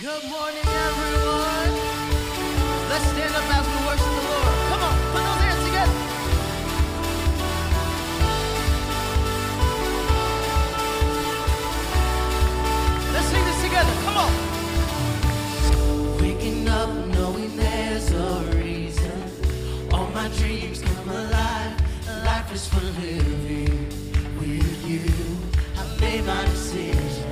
Good morning, everyone. Let's stand up as we worship the Lord. Come on, put those hands together. Let's sing this together. Come on. Waking up knowing there's a reason. All my dreams come alive. Life is for living with you. I made my decision.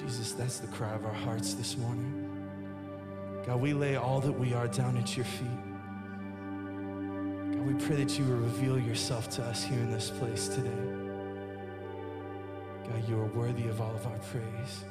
Jesus, that's the cry of our hearts this morning. God, we lay all that we are down at your feet. God, we pray that you will reveal yourself to us here in this place today. God, you are worthy of all of our praise.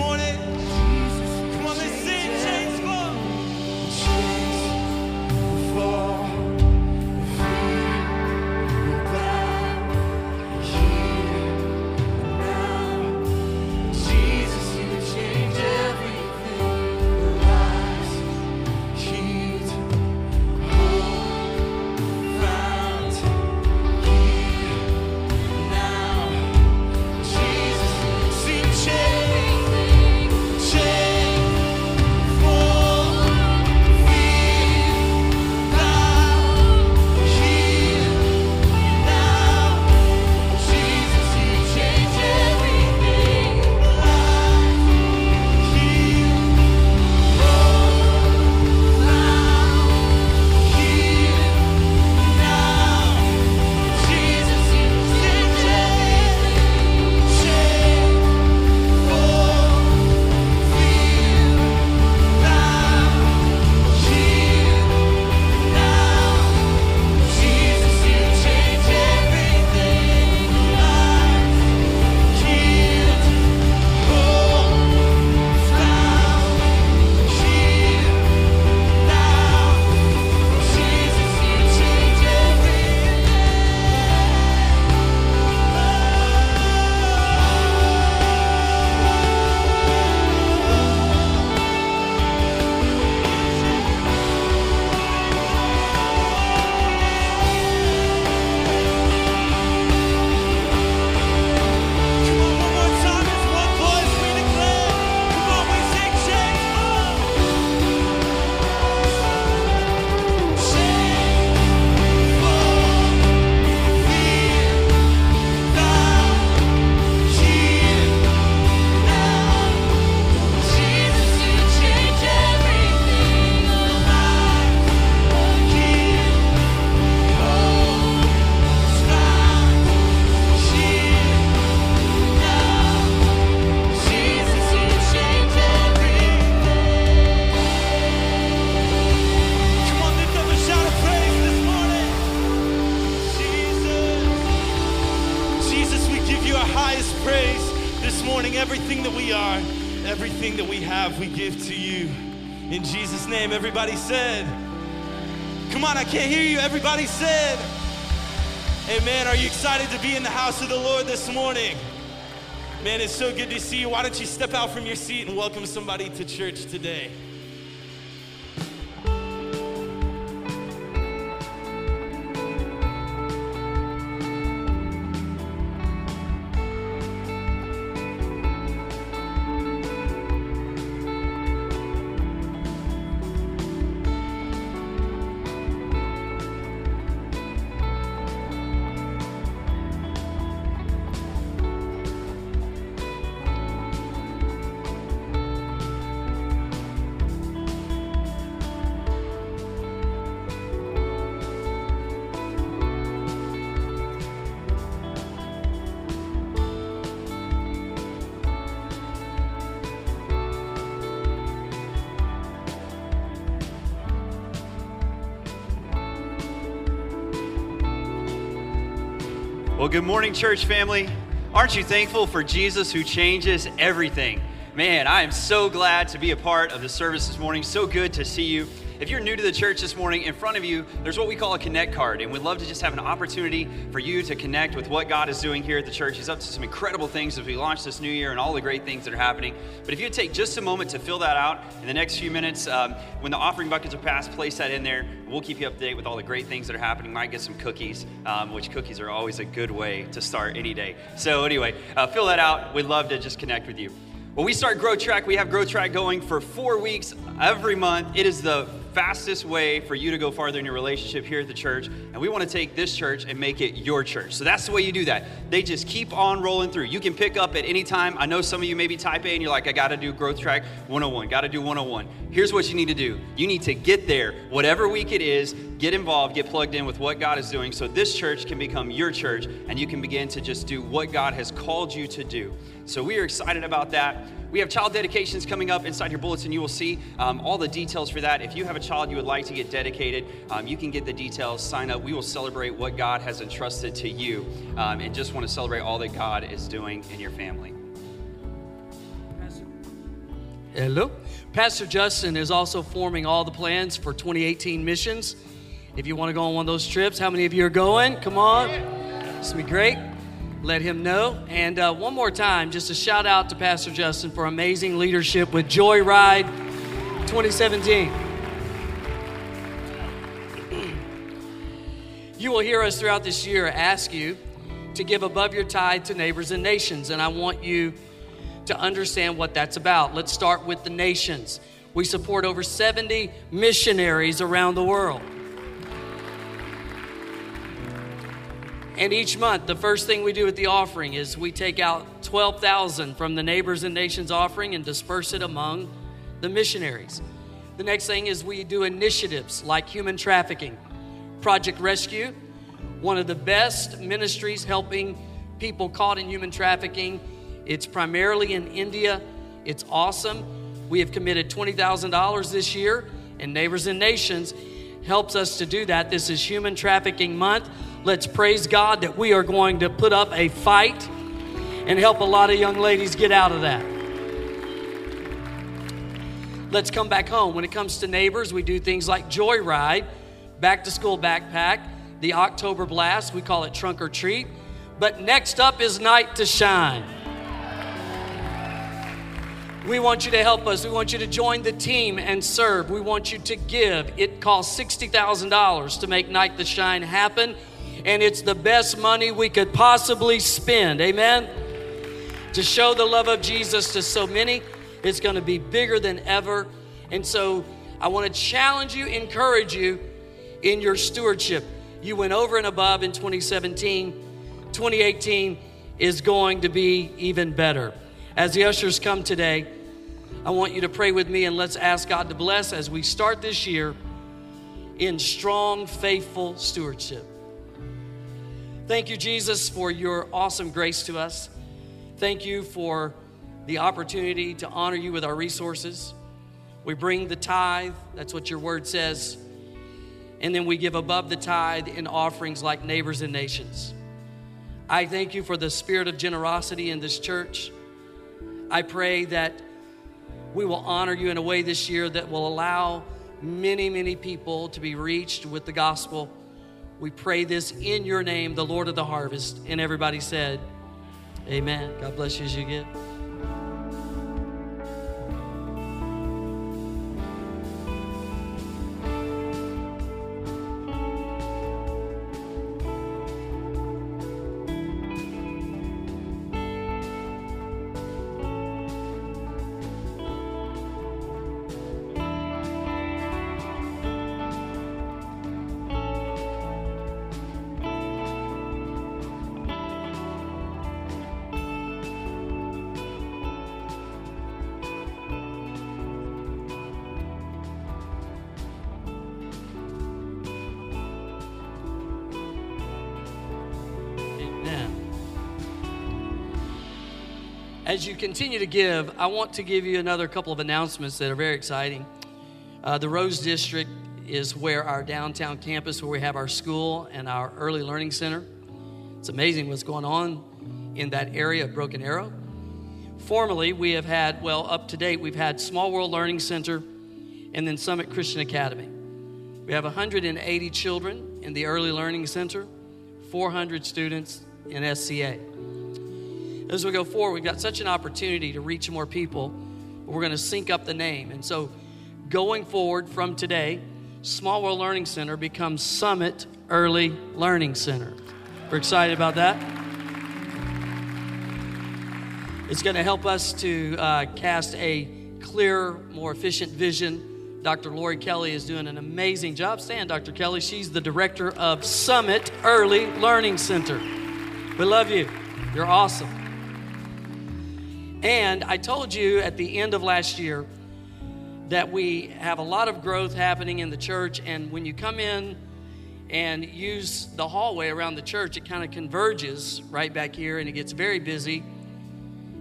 Morning? Everybody said. Amen. Are you excited to be in the house of the Lord this morning? Man, it's so good to see you. Why don't you step out from your seat and welcome somebody to church today? Good morning, church family. Aren't you thankful for Jesus who changes everything? Man, I am so glad to be a part of the service this morning. So good to see you. If you're new to the church this morning, in front of you, there's what we call a connect card, and we'd love to just have an opportunity for you to connect with what God is doing here at the church. He's up to some incredible things as we launch this new year and all the great things that are happening. But if you take just a moment to fill that out in the next few minutes, um, when the offering buckets are passed, place that in there. We'll keep you up to date with all the great things that are happening. Might get some cookies, um, which cookies are always a good way to start any day. So anyway, uh, fill that out. We'd love to just connect with you. When we start Grow Track, we have Grow Track going for four weeks every month. It is the fastest way for you to go farther in your relationship here at the church. And we want to take this church and make it your church. So that's the way you do that. They just keep on rolling through. You can pick up at any time. I know some of you may be type A and you're like, I got to do Growth Track 101, got to do 101. Here's what you need to do you need to get there, whatever week it is, get involved, get plugged in with what God is doing so this church can become your church and you can begin to just do what God has called you to do. So we are excited about that. We have child dedications coming up inside your bulletin. You will see um, all the details for that. If you have a child you would like to get dedicated, um, you can get the details, sign up. We will celebrate what God has entrusted to you um, and just want to celebrate all that God is doing in your family. Hello. Pastor Justin is also forming all the plans for 2018 missions. If you want to go on one of those trips, how many of you are going? Come on. This will be great. Let him know. And uh, one more time, just a shout out to Pastor Justin for amazing leadership with Joyride 2017. You will hear us throughout this year ask you to give above your tithe to neighbors and nations, and I want you to understand what that's about. Let's start with the nations. We support over 70 missionaries around the world. And each month, the first thing we do with the offering is we take out 12,000 from the neighbors and nations offering and disperse it among the missionaries. The next thing is we do initiatives like human trafficking. Project Rescue, one of the best ministries helping people caught in human trafficking. It's primarily in India. It's awesome. We have committed $20,000 this year, and Neighbors and Nations helps us to do that. This is Human Trafficking Month. Let's praise God that we are going to put up a fight and help a lot of young ladies get out of that. Let's come back home. When it comes to neighbors, we do things like Joyride back to school backpack, the October blast, we call it trunk or treat. But next up is night to shine. We want you to help us. We want you to join the team and serve. We want you to give. It costs $60,000 to make Night to Shine happen, and it's the best money we could possibly spend. Amen? To show the love of Jesus to so many, it's going to be bigger than ever. And so I want to challenge you, encourage you in your stewardship. You went over and above in 2017. 2018 is going to be even better. As the ushers come today, I want you to pray with me and let's ask God to bless as we start this year in strong, faithful stewardship. Thank you, Jesus, for your awesome grace to us. Thank you for the opportunity to honor you with our resources. We bring the tithe, that's what your word says and then we give above the tithe in offerings like neighbors and nations. I thank you for the spirit of generosity in this church. I pray that we will honor you in a way this year that will allow many, many people to be reached with the gospel. We pray this in your name, the Lord of the harvest. And everybody said, Amen. God bless you as you give. Continue to give, I want to give you another couple of announcements that are very exciting. Uh, the Rose District is where our downtown campus, where we have our school and our early learning center. It's amazing what's going on in that area of Broken Arrow. Formerly, we have had, well, up to date, we've had Small World Learning Center and then Summit Christian Academy. We have 180 children in the Early Learning Center, 400 students in SCA as we go forward, we've got such an opportunity to reach more people. We're going to sync up the name. And so, going forward from today, Small World Learning Center becomes Summit Early Learning Center. We're excited about that. It's going to help us to uh, cast a clearer, more efficient vision. Dr. Lori Kelly is doing an amazing job. Stand, Dr. Kelly. She's the director of Summit Early Learning Center. We love you. You're awesome. And I told you at the end of last year that we have a lot of growth happening in the church. And when you come in and use the hallway around the church, it kind of converges right back here and it gets very busy.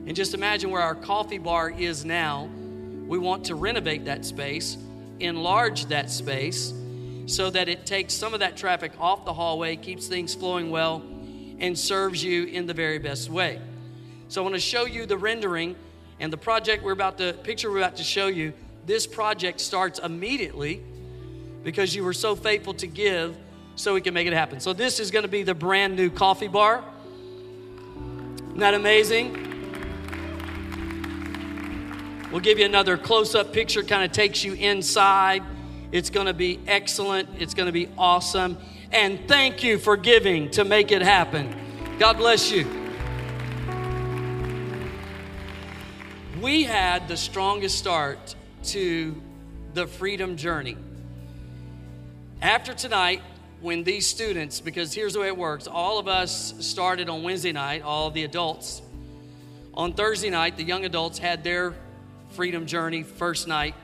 And just imagine where our coffee bar is now. We want to renovate that space, enlarge that space so that it takes some of that traffic off the hallway, keeps things flowing well, and serves you in the very best way. So I want to show you the rendering And the project we're about to picture we're about to show you, this project starts immediately because you were so faithful to give so we can make it happen. So this is going to be the brand new coffee bar. Isn't that amazing? We'll give you another close up picture, kind of takes you inside. It's going to be excellent. It's going to be awesome. And thank you for giving to make it happen. God bless you. We had the strongest start to the freedom journey. After tonight, when these students, because here's the way it works all of us started on Wednesday night, all the adults. On Thursday night, the young adults had their freedom journey first night.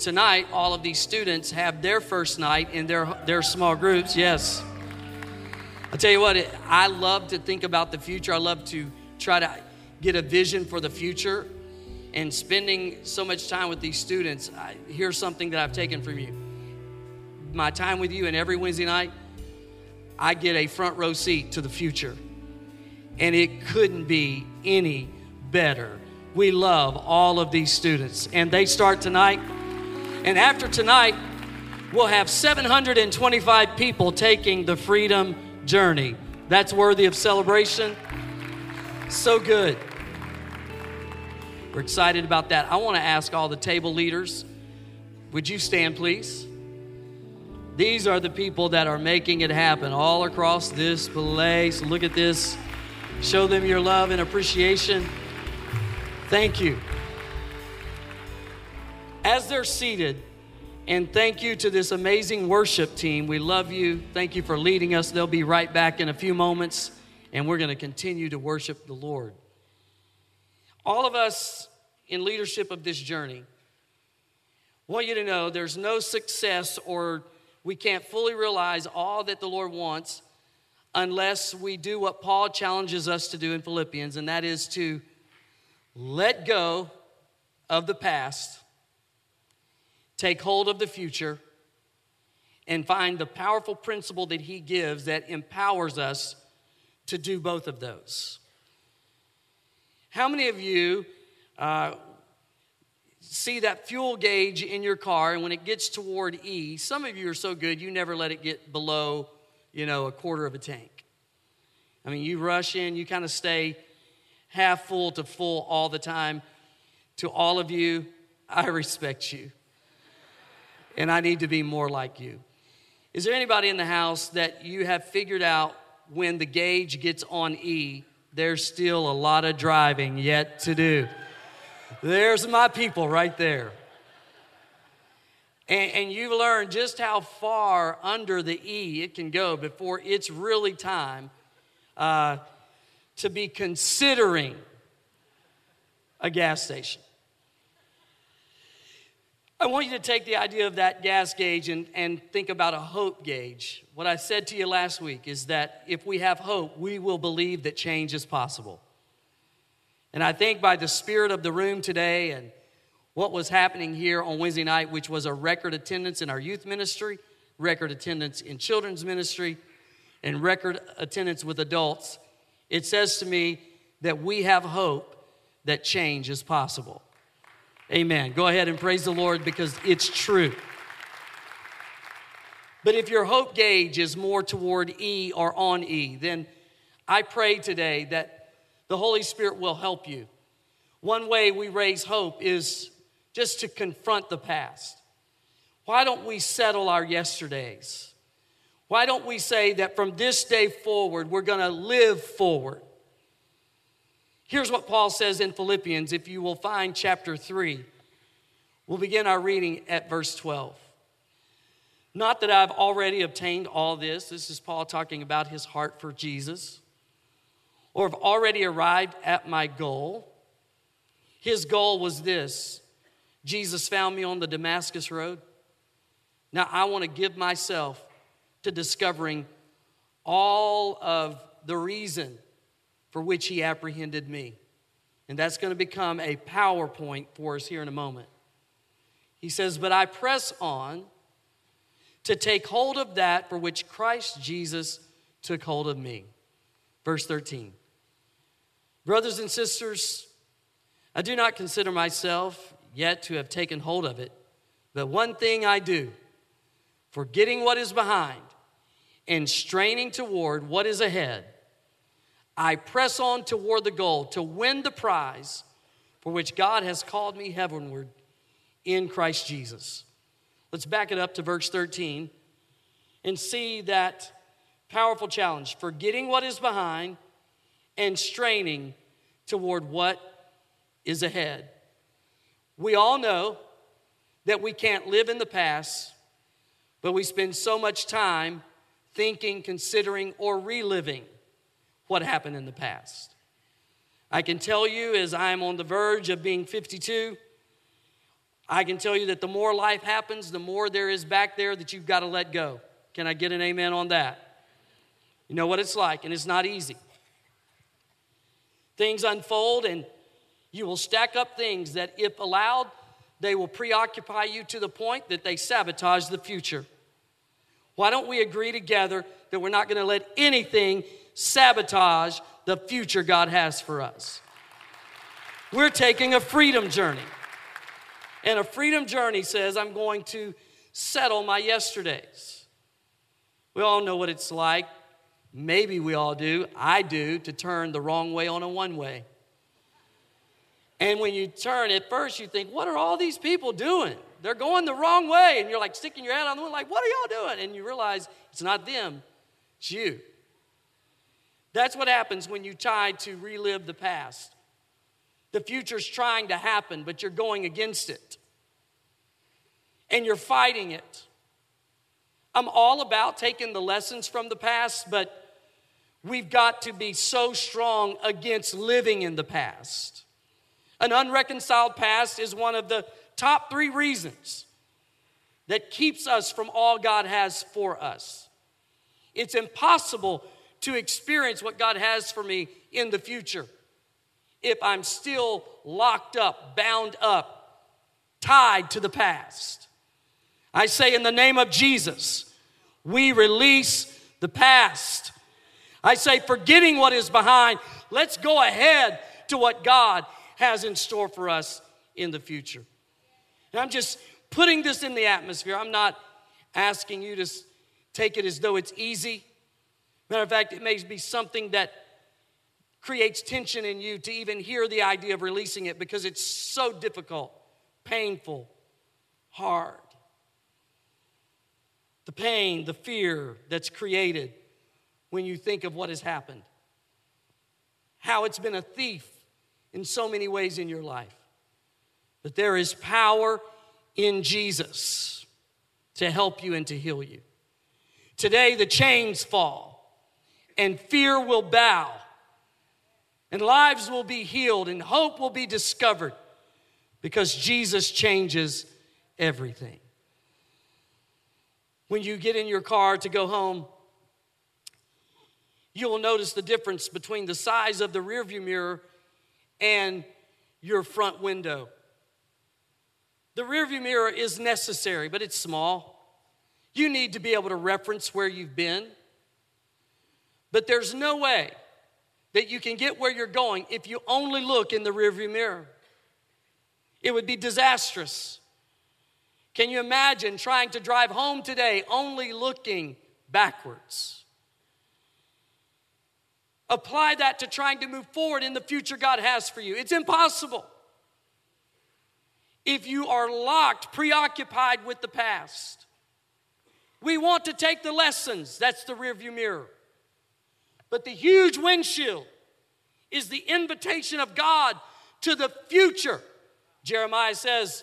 Tonight, all of these students have their first night in their, their small groups. Yes. I'll tell you what, I love to think about the future. I love to try to get a vision for the future. And spending so much time with these students, I, here's something that I've taken from you. My time with you, and every Wednesday night, I get a front row seat to the future. And it couldn't be any better. We love all of these students, and they start tonight. And after tonight, we'll have 725 people taking the freedom journey. That's worthy of celebration. So good. We're excited about that. I want to ask all the table leaders would you stand, please? These are the people that are making it happen all across this place. Look at this. Show them your love and appreciation. Thank you. As they're seated, and thank you to this amazing worship team. We love you. Thank you for leading us. They'll be right back in a few moments, and we're going to continue to worship the Lord. All of us in leadership of this journey want you to know there's no success or we can't fully realize all that the Lord wants unless we do what Paul challenges us to do in Philippians, and that is to let go of the past take hold of the future, and find the powerful principle that He gives that empowers us to do both of those. How many of you uh, see that fuel gauge in your car, and when it gets toward E, some of you are so good you never let it get below, you know, a quarter of a tank. I mean, you rush in, you kind of stay half full to full all the time. To all of you, I respect you and I need to be more like you. Is there anybody in the house that you have figured out when the gauge gets on E, there's still a lot of driving yet to do? There's my people right there. And, and you've learned just how far under the E it can go before it's really time uh, to be considering a gas station. I want you to take the idea of that gas gauge and, and think about a hope gauge. What I said to you last week is that if we have hope, we will believe that change is possible. And I think by the spirit of the room today and what was happening here on Wednesday night, which was a record attendance in our youth ministry, record attendance in children's ministry, and record attendance with adults, it says to me that we have hope that change is possible. Amen. Go ahead and praise the Lord because it's true. But if your hope gauge is more toward E or on E, then I pray today that the Holy Spirit will help you. One way we raise hope is just to confront the past. Why don't we settle our yesterdays? Why don't we say that from this day forward, we're going to live forward? Here's what Paul says in Philippians, if you will find chapter 3. We'll begin our reading at verse 12. Not that I've already obtained all this, this is Paul talking about his heart for Jesus, or have already arrived at my goal. His goal was this Jesus found me on the Damascus Road. Now I want to give myself to discovering all of the reason for which he apprehended me. And that's going to become a PowerPoint for us here in a moment. He says, But I press on to take hold of that for which Christ Jesus took hold of me. Verse 13. Brothers and sisters, I do not consider myself yet to have taken hold of it, but one thing I do, forgetting what is behind and straining toward what is ahead, I press on toward the goal to win the prize for which God has called me heavenward in Christ Jesus. Let's back it up to verse 13 and see that powerful challenge forgetting what is behind and straining toward what is ahead. We all know that we can't live in the past, but we spend so much time thinking, considering, or reliving what happened in the past. I can tell you, as I'm on the verge of being 52, I can tell you that the more life happens, the more there is back there that you've got to let go. Can I get an amen on that? You know what it's like, and it's not easy. Things unfold, and you will stack up things that, if allowed, they will preoccupy you to the point that they sabotage the future. Why don't we agree together that we're not going to let anything sabotage the future God has for us? We're taking a freedom journey. And a freedom journey says, I'm going to settle my yesterdays. We all know what it's like. Maybe we all do. I do to turn the wrong way on a one way. And when you turn, at first you think, what are all these people doing? They're going the wrong way. And you're like sticking your head on the window, like, what are y'all doing? And you realize it's not them, it's you. That's what happens when you try to relive the past. The future's trying to happen, but you're going against it. And you're fighting it. I'm all about taking the lessons from the past, but we've got to be so strong against living in the past. An unreconciled past is one of the top three reasons that keeps us from all God has for us. It's impossible to experience what God has for me in the future if I'm still locked up, bound up, tied to the past. I say, in the name of Jesus, we release the past. I say, forgetting what is behind, let's go ahead to what God has in store for us in the future. And I'm just putting this in the atmosphere. I'm not asking you to take it as though it's easy. Matter of fact, it may be something that creates tension in you to even hear the idea of releasing it because it's so difficult, painful, hard. The pain, the fear that's created when you think of what has happened, how it's been a thief in so many ways in your life. But there is power in Jesus to help you and to heal you. Today, the chains fall, and fear will bow, and lives will be healed, and hope will be discovered because Jesus changes everything. When you get in your car to go home, you will notice the difference between the size of the rearview mirror and your front window. The rearview mirror is necessary, but it's small. You need to be able to reference where you've been. But there's no way that you can get where you're going if you only look in the rearview mirror. It would be disastrous. Can you imagine trying to drive home today only looking backwards? Apply that to trying to move forward in the future God has for you. It's impossible. If you are locked, preoccupied with the past, we want to take the lessons. That's the rearview mirror. But the huge windshield is the invitation of God to the future. Jeremiah says,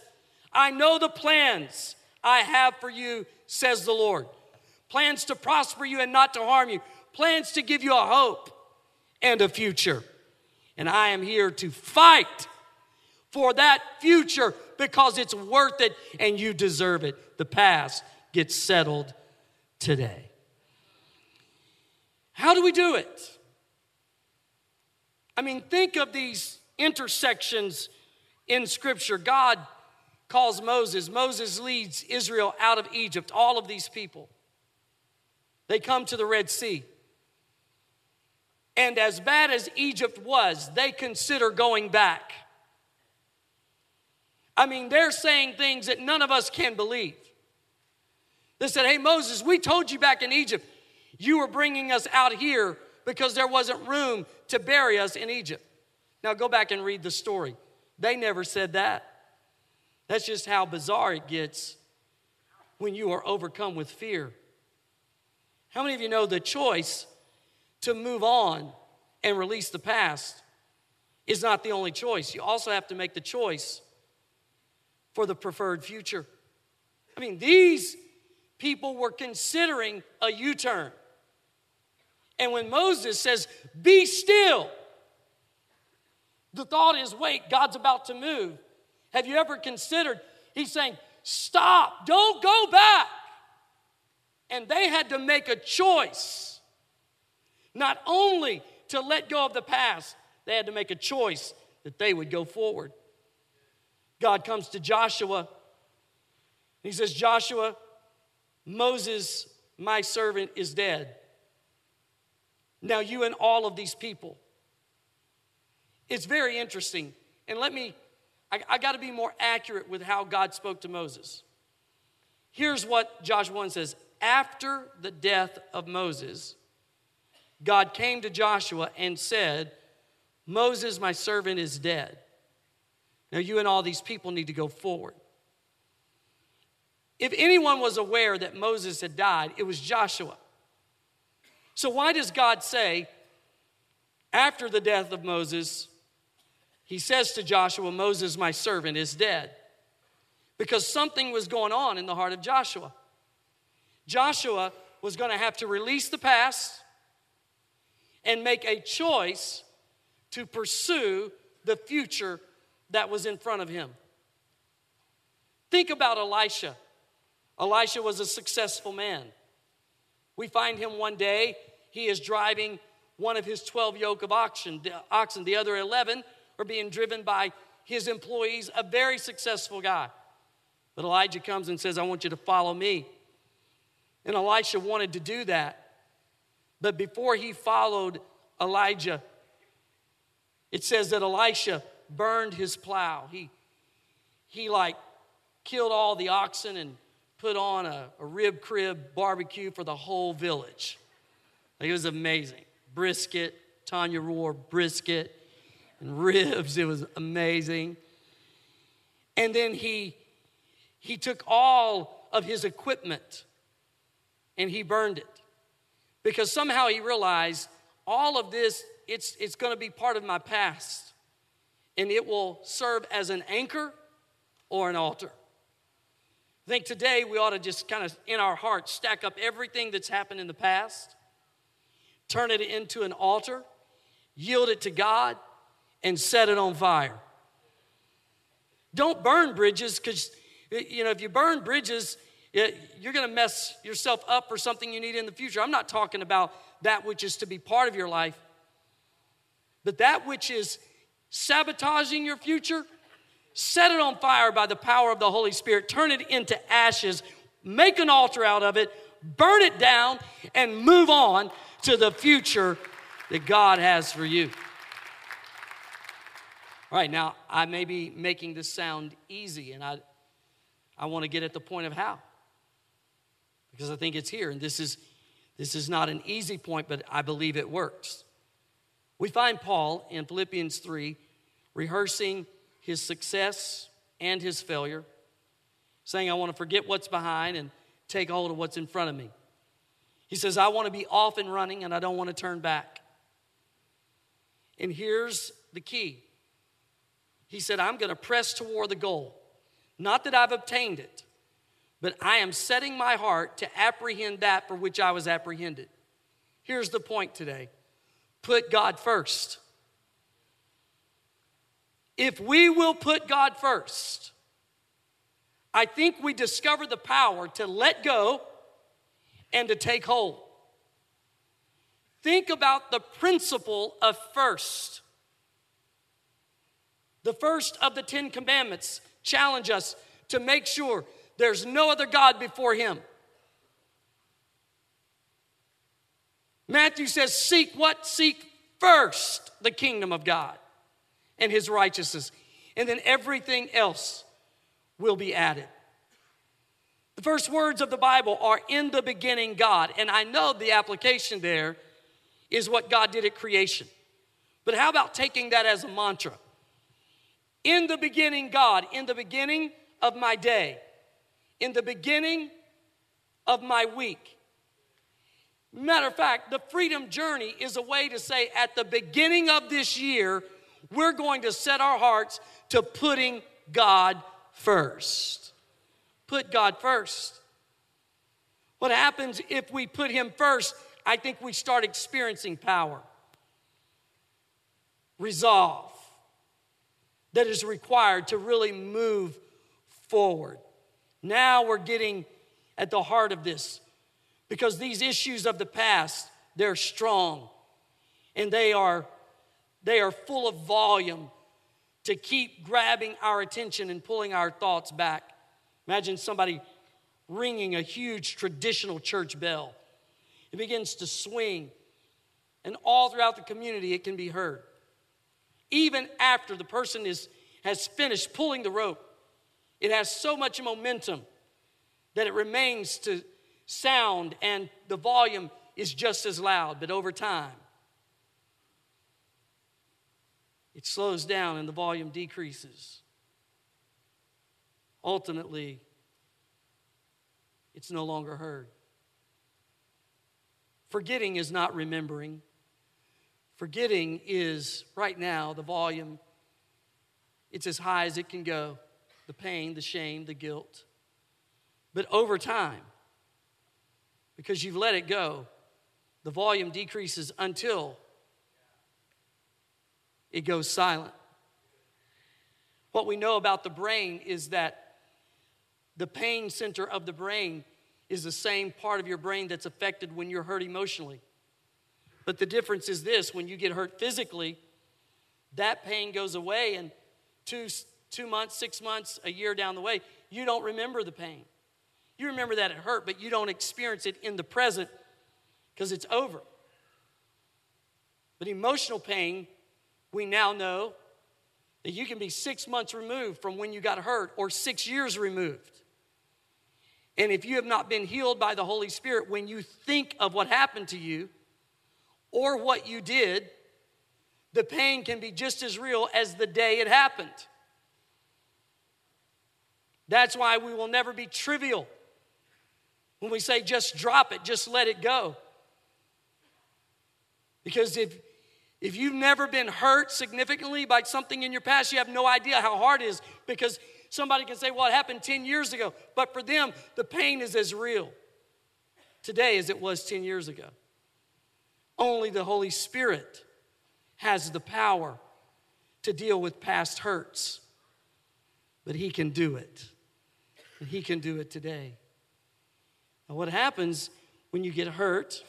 I know the plans I have for you, says the Lord. Plans to prosper you and not to harm you, plans to give you a hope and a future. And I am here to fight for that future because it's worth it and you deserve it. The past gets settled today. How do we do it? I mean, think of these intersections in Scripture. God calls Moses, Moses leads Israel out of Egypt, all of these people. They come to the Red Sea. And as bad as Egypt was, they consider going back. I mean, they're saying things that none of us can believe. They said, Hey, Moses, we told you back in Egypt, you were bringing us out here because there wasn't room to bury us in Egypt. Now go back and read the story. They never said that. That's just how bizarre it gets when you are overcome with fear. How many of you know the choice to move on and release the past is not the only choice? You also have to make the choice for the preferred future. I mean, these people were considering a U turn. And when Moses says, Be still, the thought is, Wait, God's about to move. Have you ever considered? He's saying, Stop, don't go back. And they had to make a choice, not only to let go of the past, they had to make a choice that they would go forward. God comes to Joshua. He says, Joshua, Moses, my servant, is dead. Now, you and all of these people. It's very interesting. And let me, I, I got to be more accurate with how God spoke to Moses. Here's what Joshua 1 says After the death of Moses, God came to Joshua and said, Moses, my servant, is dead. Now, you and all these people need to go forward. If anyone was aware that Moses had died, it was Joshua. So, why does God say, after the death of Moses, he says to Joshua, Moses, my servant, is dead? Because something was going on in the heart of Joshua. Joshua was going to have to release the past and make a choice to pursue the future that was in front of him. Think about Elisha. Elisha was a successful man. We find him one day, he is driving one of his 12 yoke of oxen, oxen. The other 11 are being driven by his employees, a very successful guy. But Elijah comes and says, I want you to follow me. And Elisha wanted to do that. But before he followed Elijah, it says that Elisha burned his plow. He, he like killed all the oxen and put on a, a rib crib barbecue for the whole village. Like, it was amazing. Brisket, Tanya Roar brisket and ribs. It was amazing. And then he he took all of his equipment and he burned it. Because somehow he realized all of this, it's, it's going to be part of my past. And it will serve as an anchor or an altar. I think today we ought to just kind of, in our hearts, stack up everything that's happened in the past, turn it into an altar, yield it to God, and set it on fire. Don't burn bridges because, you know, if you burn bridges, you're going to mess yourself up for something you need in the future. I'm not talking about that which is to be part of your life, but that which is sabotaging your future, set it on fire by the power of the Holy Spirit, turn it into ashes, make an altar out of it, burn it down, and move on to the future that God has for you. All right, now I may be making this sound easy, and I, I want to get at the point of how. Because I think it's here, and this is, this is not an easy point, but I believe it works. We find Paul in Philippians 3 rehearsing his success and his failure, saying, I want to forget what's behind and take hold of what's in front of me. He says, I want to be off and running and I don't want to turn back. And here's the key He said, I'm going to press toward the goal. Not that I've obtained it, but I am setting my heart to apprehend that for which I was apprehended. Here's the point today put God first. If we will put God first, I think we discover the power to let go and to take hold. Think about the principle of first. The first of the Ten Commandments challenge us to make sure there's no other God before Him. Matthew says, Seek what? Seek first the kingdom of God and his righteousness. And then everything else will be added. The first words of the Bible are in the beginning, God. And I know the application there is what God did at creation. But how about taking that as a mantra? In the beginning, God, in the beginning of my day, in the beginning of my week. Matter of fact, the freedom journey is a way to say at the beginning of this year, we're going to set our hearts to putting God first. Put God first. What happens if we put Him first? I think we start experiencing power, resolve that is required to really move forward. Now we're getting at the heart of this because these issues of the past, they're strong and they are they are full of volume to keep grabbing our attention and pulling our thoughts back. Imagine somebody ringing a huge traditional church bell. It begins to swing, and all throughout the community it can be heard. Even after the person is, has finished pulling the rope, it has so much momentum that it remains to sound and the volume is just as loud, but over time, it slows down and the volume decreases. Ultimately, it's no longer heard. Forgetting is not remembering. Forgetting is right now the volume, it's as high as it can go the pain, the shame, the guilt. But over time, because you've let it go, the volume decreases until it goes silent. What we know about the brain is that the pain center of the brain is the same part of your brain that's affected when you're hurt emotionally. But the difference is this when you get hurt physically, that pain goes away, and two, two months, six months, a year down the way, you don't remember the pain. You remember that it hurt, but you don't experience it in the present because it's over. But emotional pain we now know that you can be six months removed from when you got hurt or six years removed. And if you have not been healed by the Holy Spirit, when you think of what happened to you or what you did, the pain can be just as real as the day it happened. That's why we will never be trivial when we say just drop it, just let it go. Because if if you've never been hurt significantly by something in your past, you have no idea how hard it is because somebody can say, well, it happened 10 years ago. But for them, the pain is as real today as it was 10 years ago. Only the Holy Spirit has the power to deal with past hurts, but He can do it. And He can do it today. Now, what happens when you get hurt,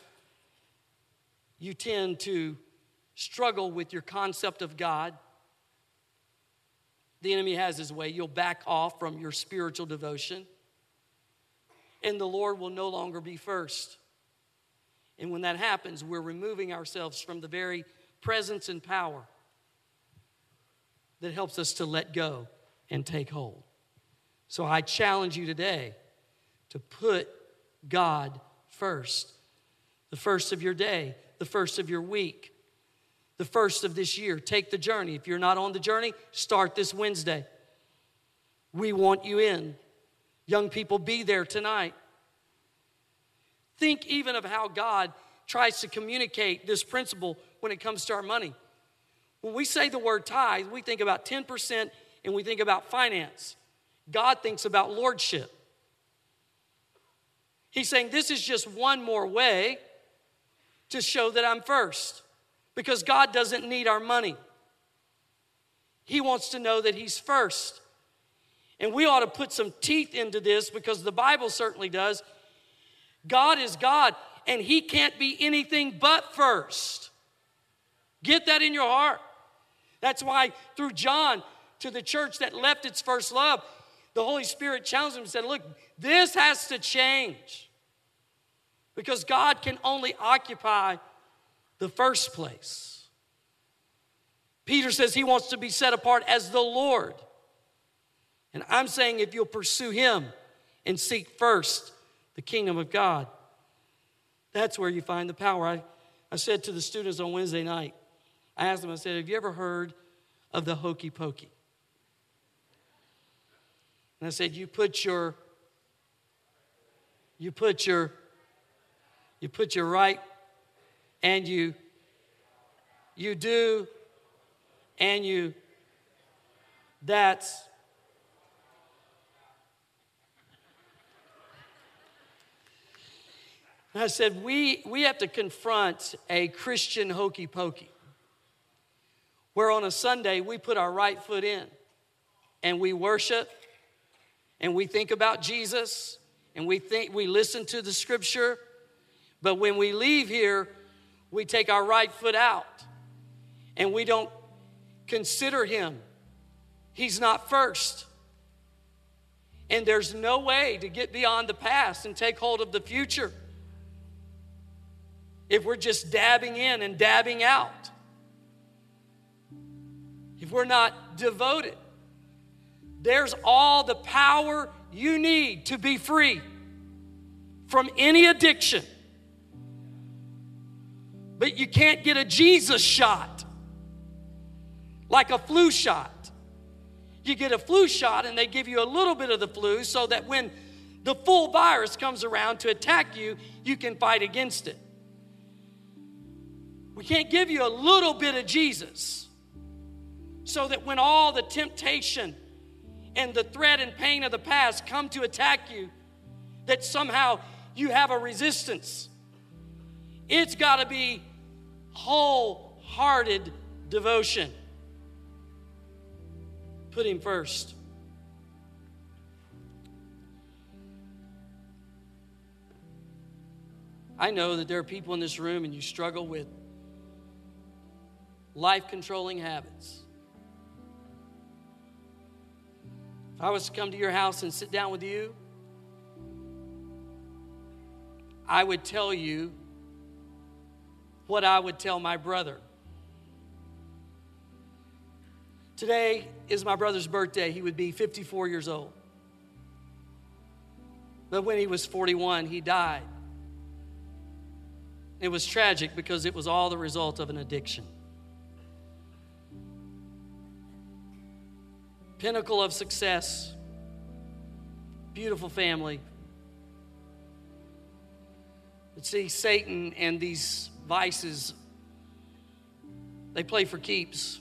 you tend to struggle with your concept of God, the enemy has his way. You'll back off from your spiritual devotion, and the Lord will no longer be first. And when that happens, we're removing ourselves from the very presence and power that helps us to let go and take hold. So I challenge you today to put God first. The first of your day, the first of your week, the first of this year. Take the journey. If you're not on the journey, start this Wednesday. We want you in. Young people, be there tonight. Think even of how God tries to communicate this principle when it comes to our money. When we say the word tithe, we think about 10% and we think about finance. God thinks about lordship. He's saying this is just one more way to show that I'm first because God doesn't need our money. He wants to know that He's first. And we ought to put some teeth into this because the Bible certainly does. God is God, and He can't be anything but first. Get that in your heart. That's why, through John to the church that left its first love, the Holy Spirit challenged him and said, Look, this has to change because God can only occupy the first place. Peter says he wants to be set apart as the Lord. And I'm saying if you'll pursue Him and seek first the kingdom of God, that's where you find the power. I, I said to the students on Wednesday night, I asked them, I said, Have you ever heard of the hokey pokey? And I said, You put your you put your you put your right and you you do and you that's I said, we, we have to confront a Christian hokey pokey, where on a Sunday we put our right foot in and we worship and we think about Jesus and we think we listen to the scripture, but when we leave here, we take our right foot out and we don't consider him. He's not first. And there's no way to get beyond the past and take hold of the future if we're just dabbing in and dabbing out, if we're not devoted, there's all the power you need to be free from any addiction. But you can't get a Jesus shot like a flu shot. You get a flu shot and they give you a little bit of the flu so that when the full virus comes around to attack you, you can fight against it. We can't give you a little bit of Jesus so that when all the temptation and the threat and pain of the past come to attack you, that somehow you have a resistance. It's got to be wholehearted devotion. Put Him first. I know that there are people in this room and you struggle with life controlling habits. If I was to come to your house and sit down with you, I would tell you what I would tell my brother. Today is my brother's birthday. He would be 54 years old. But when he was 41, he died. It was tragic because it was all the result of an addiction. pinnacle of success, beautiful family. But see, Satan and these vices, they play for keeps.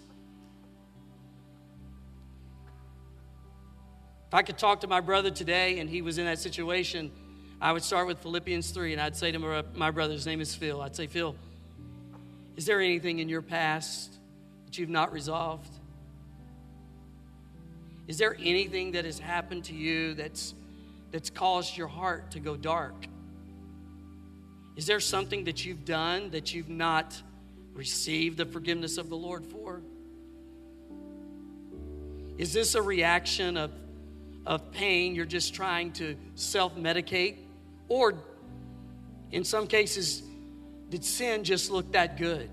If I could talk to my brother today and he was in that situation, I would start with Philippians 3 and I'd say to my, brother, his name is Phil, I'd say, Phil, is there anything in your past that you've not resolved? Is there anything that has happened to you that's, that's caused your heart to go dark? Is there something that you've done that you've not received the forgiveness of the Lord for? Is this a reaction of, of pain? You're just trying to self medicate? Or in some cases, did sin just look that good?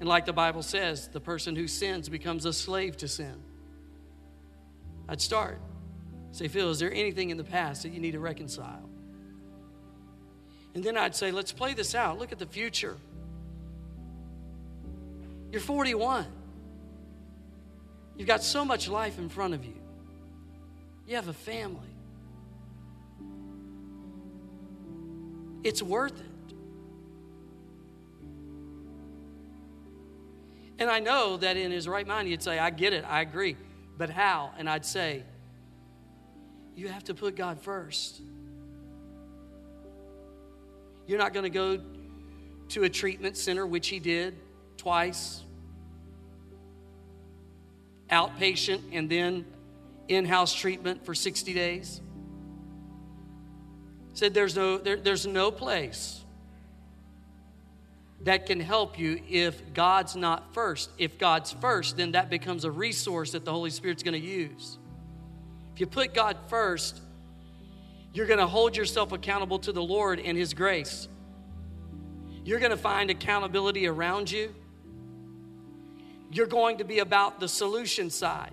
And like the Bible says, the person who sins becomes a slave to sin. I'd start. Say, Phil, is there anything in the past that you need to reconcile? And then I'd say, let's play this out. Look at the future. You're 41. You've got so much life in front of you. You have a family. It's worth it. And I know that in his right mind, he'd say, I get it, I agree. But how? And I'd say, you have to put God first. You're not going to go to a treatment center, which he did twice, outpatient, and then in house treatment for 60 days. Said there's no, there, there's no place that can help you if God's not first. If God's first, then that becomes a resource that the Holy Spirit's going to use. If you put God first, you're going to hold yourself accountable to the Lord and His grace. You're going to find accountability around you. You're going to be about the solution side.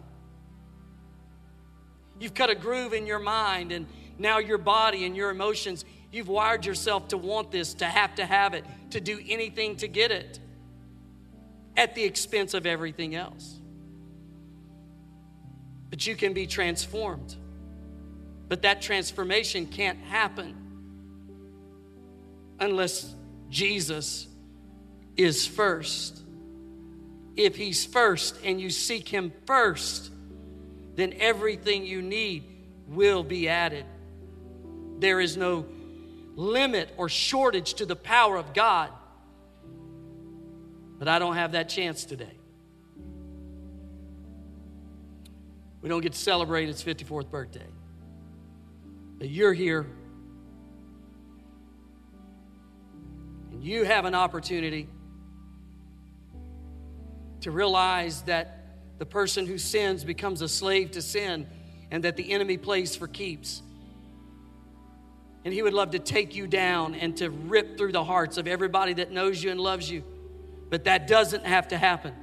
You've cut a groove in your mind, and now your body and your emotions, you've wired yourself to want this, to have to have it, to do anything to get it at the expense of everything else. But you can be transformed. But that transformation can't happen unless Jesus is first. If He's first and you seek Him first, then everything you need will be added. There is no limit or shortage to the power of God. But I don't have that chance today. We don't get to celebrate its 54th birthday. You're here. And you have an opportunity to realize that the person who sins becomes a slave to sin and that the enemy plays for keeps. And he would love to take you down and to rip through the hearts of everybody that knows you and loves you. But that doesn't have to happen.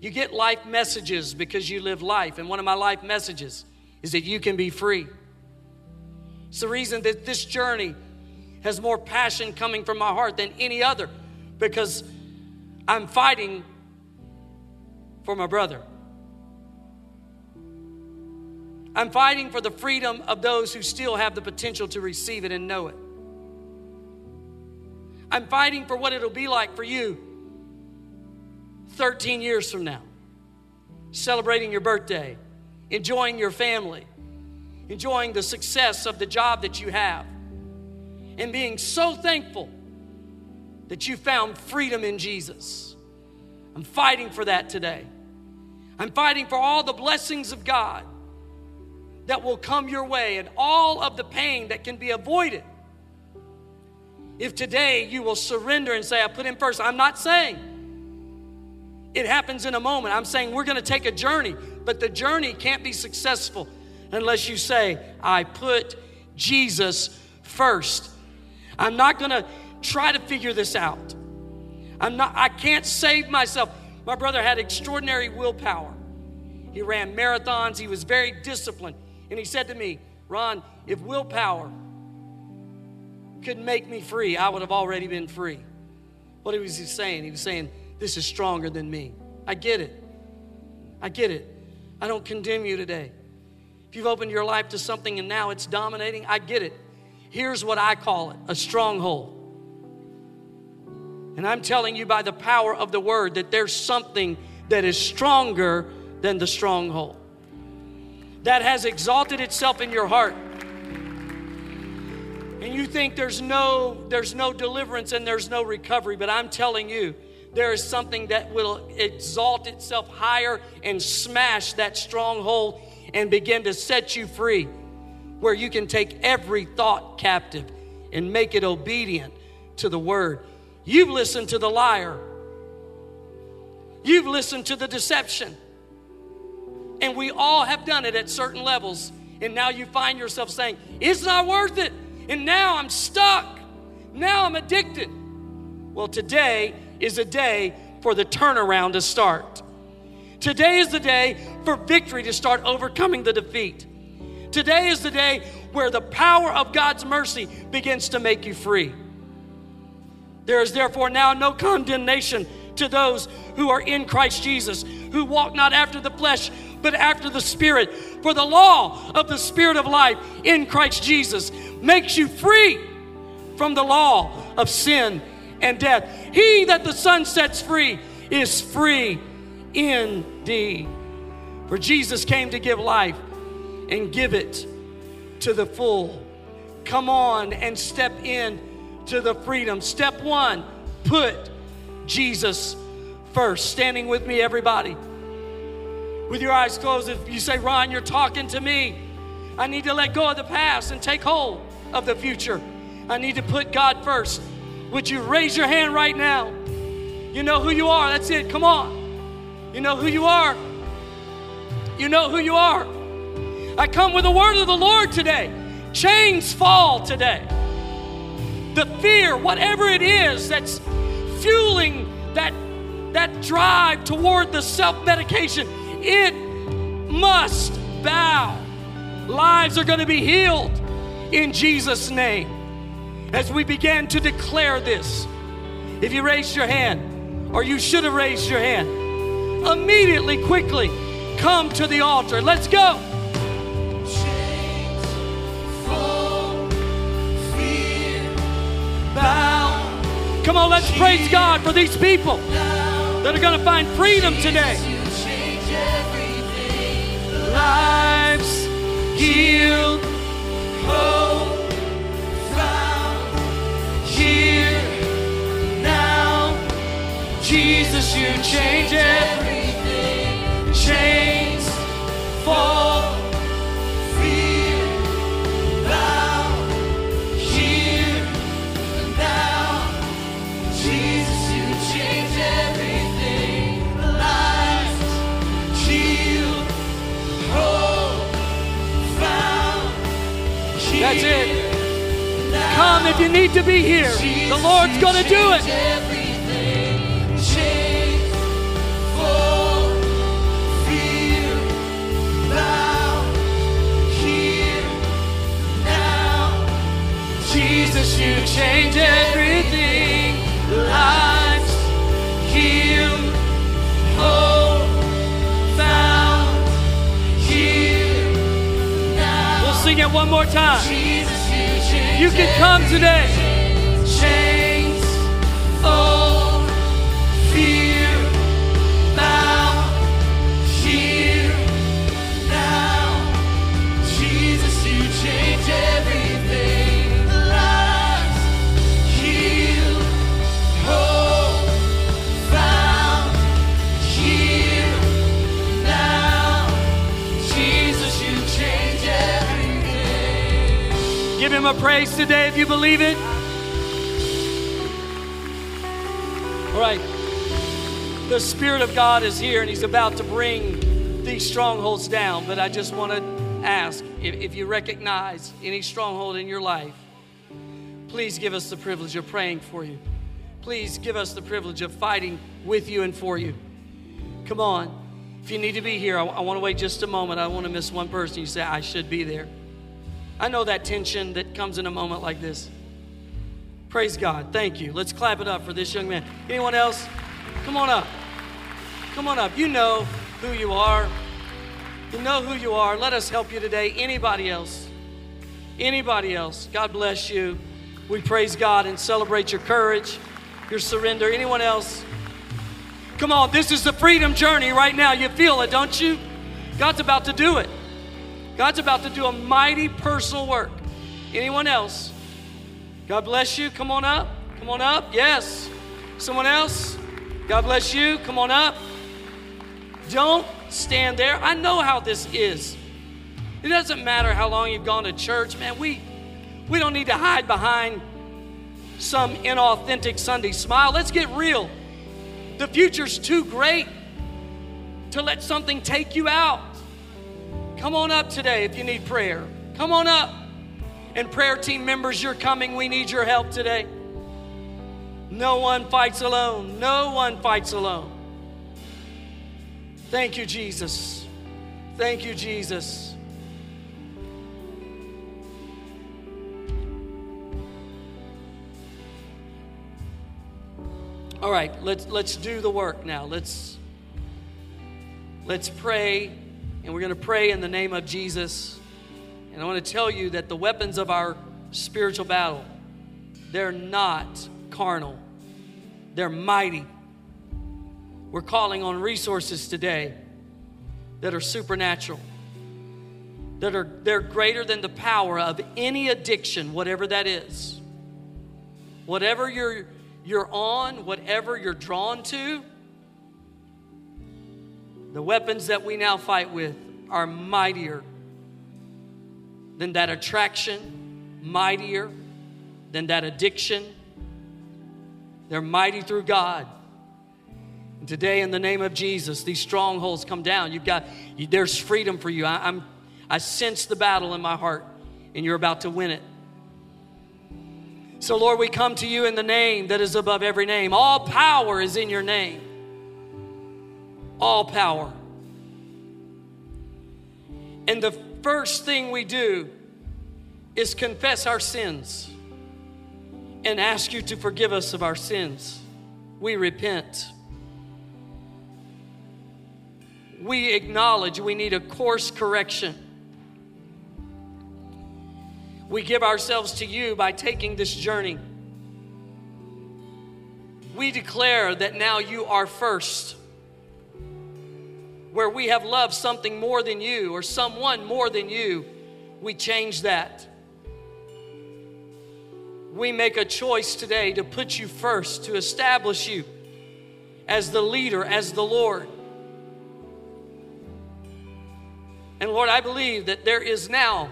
You get life messages because you live life. And one of my life messages is that you can be free. It's the reason that this journey has more passion coming from my heart than any other because I'm fighting for my brother. I'm fighting for the freedom of those who still have the potential to receive it and know it. I'm fighting for what it'll be like for you 13 years from now, celebrating your birthday, enjoying your family, enjoying the success of the job that you have, and being so thankful that you found freedom in Jesus. I'm fighting for that today. I'm fighting for all the blessings of God that will come your way and all of the pain that can be avoided. If today you will surrender and say, I put Him first, I'm not saying it happens in a moment. I'm saying we're going to take a journey, but the journey can't be successful unless you say, I put Jesus first. I'm not going to try to figure this out. I'm not I can't save myself. My brother had extraordinary willpower. He ran marathons, he was very disciplined. And he said to me, "Ron, if willpower could make me free, I would have already been free." What was he saying? He was saying, "This is stronger than me." I get it. I get it. I don't condemn you today. If you've opened your life to something and now it's dominating, I get it. Here's what I call it a stronghold. And I'm telling you by the power of the word that there's something that is stronger than the stronghold, that has exalted itself in your heart. And you think there's no there's no deliverance and there's no recovery, but I'm telling you there is something that will exalt itself higher and smash that stronghold and begin to set you free where you can take every thought captive and make it obedient to the word. You've listened to the liar. You've listened to the deception. And we all have done it at certain levels. And now you find yourself saying, It's not worth it. And now I'm stuck. Now I'm addicted. Well, today is a day for the turnaround to start. Today is the day for victory to start overcoming the defeat. Today is the day where the power of God's mercy begins to make you free. There is therefore now no condemnation to those who are in Christ Jesus, who walk not after the flesh, but after the Spirit. For the law of the Spirit of life in Christ Jesus makes you free from the law of sin and death. He that the Son sets free is free indeed. For Jesus came to give life and give it to the full. Come on and step in to the freedom. Step one, put Jesus first. Standing with me, everybody. With your eyes closed, if you say, Ron, you're talking to me, I need to let go of the past and take hold of the future. I need to put God first. Would you raise your hand right now? You know who you are. That's it. Come on. You know who you are. You know who you are. I come with the word of the Lord today. Chains fall today the fear, whatever it is that's fueling that, that drive toward the self medication, it must bow. Lives are going to be healed in Jesus' name. As we began to declare this, if you raised your hand, or you should have raised your hand, immediately, quickly come to the altar. Let's go. Chains fall, fear bow Come on, let's praise God for these people that are going to find freedom today. Change everything. Lives healed, Hope Jesus, you change everything. Chains fall. Fear bow here now. Jesus, you change everything. Lives healed, hope found here. That's it. Come if you need to be here. The Lord's going to do it. Jesus, you change everything. Lives healed, hope found here. We'll sing it one more time. You can come today. Him a praise today if you believe it. All right. The Spirit of God is here and He's about to bring these strongholds down. But I just want to ask if, if you recognize any stronghold in your life, please give us the privilege of praying for you. Please give us the privilege of fighting with you and for you. Come on. If you need to be here, I, I want to wait just a moment. I want to miss one person. You say, I should be there. I know that tension that comes in a moment like this. Praise God. Thank you. Let's clap it up for this young man. Anyone else? Come on up. Come on up. You know who you are. You know who you are. Let us help you today. Anybody else? Anybody else? God bless you. We praise God and celebrate your courage, your surrender. Anyone else? Come on, this is the freedom journey right now. You feel it, don't you? God's about to do it. God's about to do a mighty personal work. Anyone else? God bless you. Come on up. Come on up. Yes. Someone else? God bless you. Come on up. Don't stand there. I know how this is. It doesn't matter how long you've gone to church, man. We we don't need to hide behind some inauthentic Sunday smile. Let's get real. The future's too great to let something take you out. Come on up today if you need prayer. Come on up. And prayer team members, you're coming. We need your help today. No one fights alone. No one fights alone. Thank you, Jesus. Thank you, Jesus. All right, let's let's do the work now. Let's let's pray and we're going to pray in the name of Jesus. And I want to tell you that the weapons of our spiritual battle they're not carnal. They're mighty. We're calling on resources today that are supernatural. That are they're greater than the power of any addiction, whatever that is. Whatever you're you're on, whatever you're drawn to, the weapons that we now fight with are mightier than that attraction, mightier than that addiction. They're mighty through God. And today, in the name of Jesus, these strongholds come down. You've got, you, there's freedom for you. I, I'm, I sense the battle in my heart, and you're about to win it. So, Lord, we come to you in the name that is above every name. All power is in your name. All power. And the first thing we do is confess our sins and ask you to forgive us of our sins. We repent. We acknowledge we need a course correction. We give ourselves to you by taking this journey. We declare that now you are first. Where we have loved something more than you or someone more than you, we change that. We make a choice today to put you first, to establish you as the leader, as the Lord. And Lord, I believe that there is now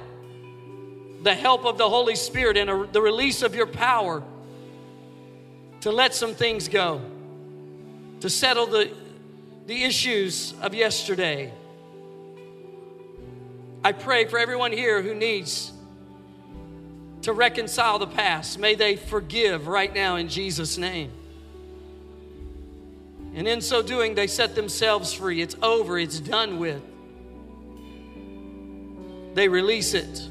the help of the Holy Spirit and a, the release of your power to let some things go, to settle the, the issues of yesterday. I pray for everyone here who needs to reconcile the past. May they forgive right now in Jesus' name. And in so doing, they set themselves free. It's over, it's done with. They release it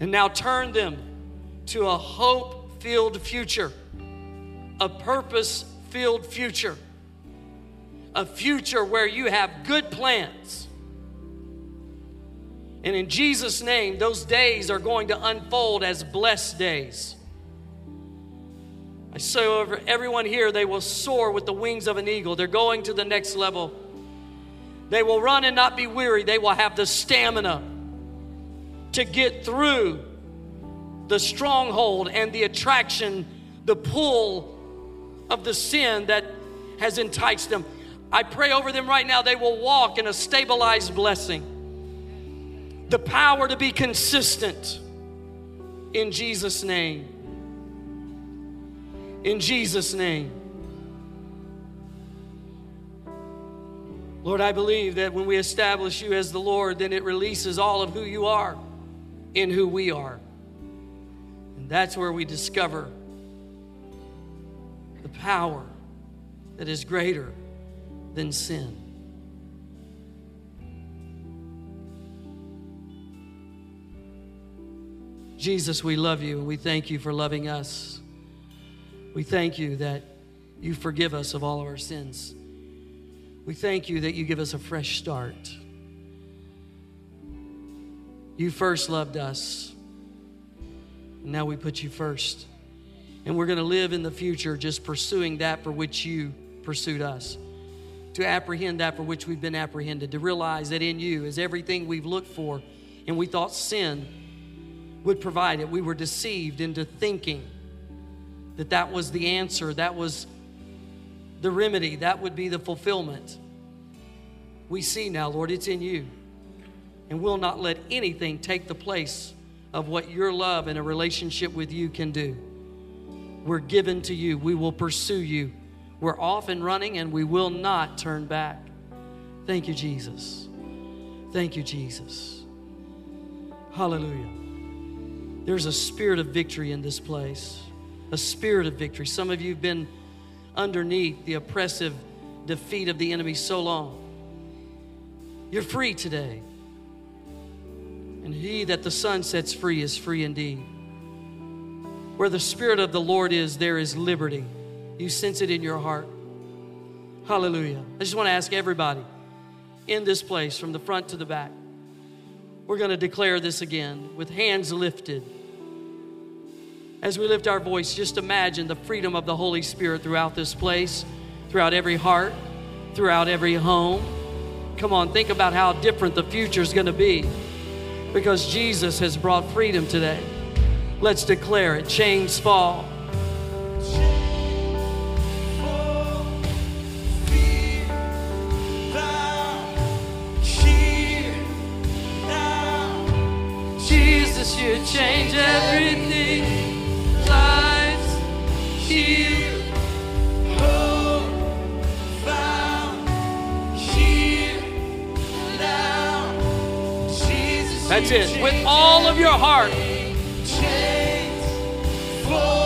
and now turn them to a hope filled future, a purpose filled future, a future where you have good plans. And in Jesus' name, those days are going to unfold as blessed days. I say over everyone here, they will soar with the wings of an eagle. They're going to the next level. They will run and not be weary. They will have the stamina to get through the stronghold and the attraction, the pull of the sin that has enticed them. I pray over them right now, they will walk in a stabilized blessing. The power to be consistent in Jesus' name. In Jesus' name. Lord, I believe that when we establish you as the Lord, then it releases all of who you are in who we are. And that's where we discover the power that is greater than sin. Jesus, we love you and we thank you for loving us. We thank you that you forgive us of all of our sins. We thank you that you give us a fresh start. You first loved us. Now we put you first. And we're going to live in the future just pursuing that for which you pursued us. To apprehend that for which we've been apprehended. To realize that in you is everything we've looked for and we thought sin would provide it. We were deceived into thinking that that was the answer, that was the remedy, that would be the fulfillment. We see now, Lord, it's in you and we'll not let anything take the place of what your love and a relationship with you can do. We're given to you. We will pursue you. We're off and running and we will not turn back. Thank you, Jesus. Thank you, Jesus. Hallelujah. There's a spirit of victory in this place, a spirit of victory. Some of you have been underneath the oppressive defeat of the enemy so long. You're free today. And he that the Son sets free is free indeed. Where the Spirit of the Lord is, there is liberty. You sense it in your heart. Hallelujah. I just want to ask everybody in this place, from the front to the back, we're going to declare this again with hands lifted. As we lift our voice, just imagine the freedom of the Holy Spirit throughout this place, throughout every heart, throughout every home. Come on, think about how different the future is going to be because Jesus has brought freedom today. Let's declare it. Chains fall. Jesus, you change everything. Lives. That's it. With all of your heart. Show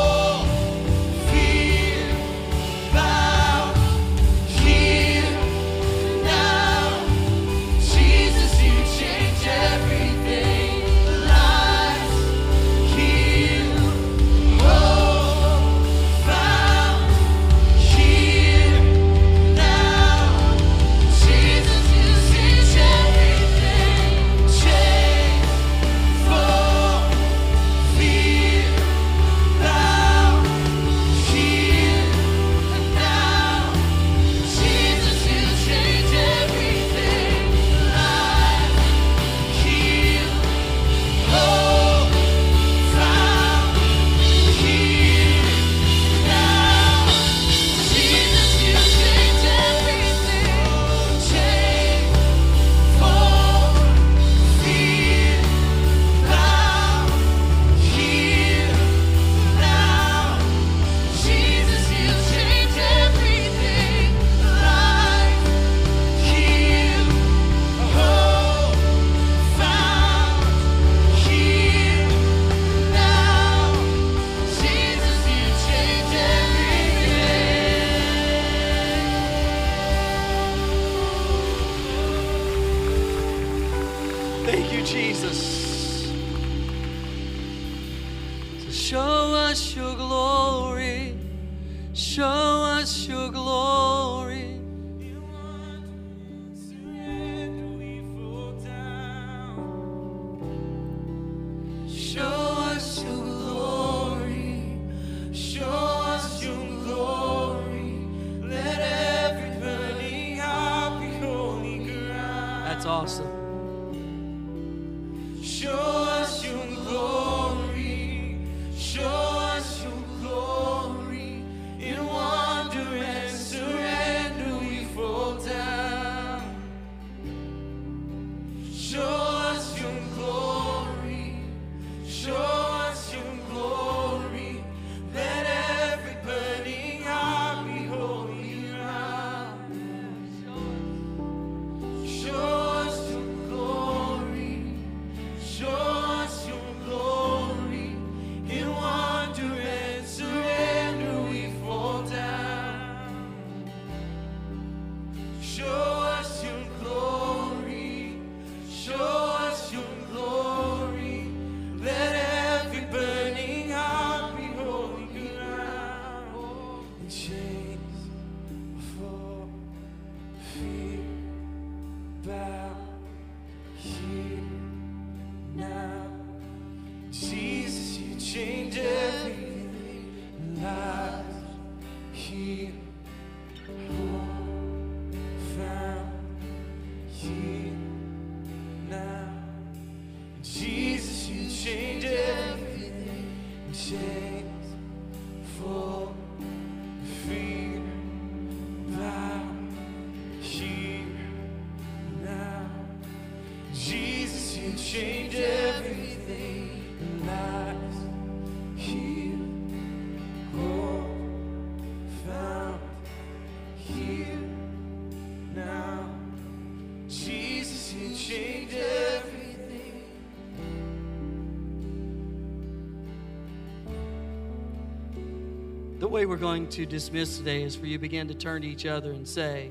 way we're going to dismiss today is for you to begin to turn to each other and say,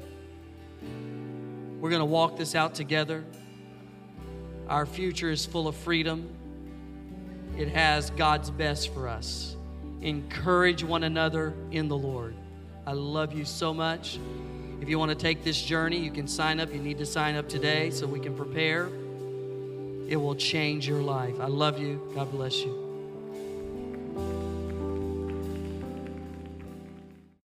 We're going to walk this out together. Our future is full of freedom, it has God's best for us. Encourage one another in the Lord. I love you so much. If you want to take this journey, you can sign up. You need to sign up today so we can prepare. It will change your life. I love you. God bless you.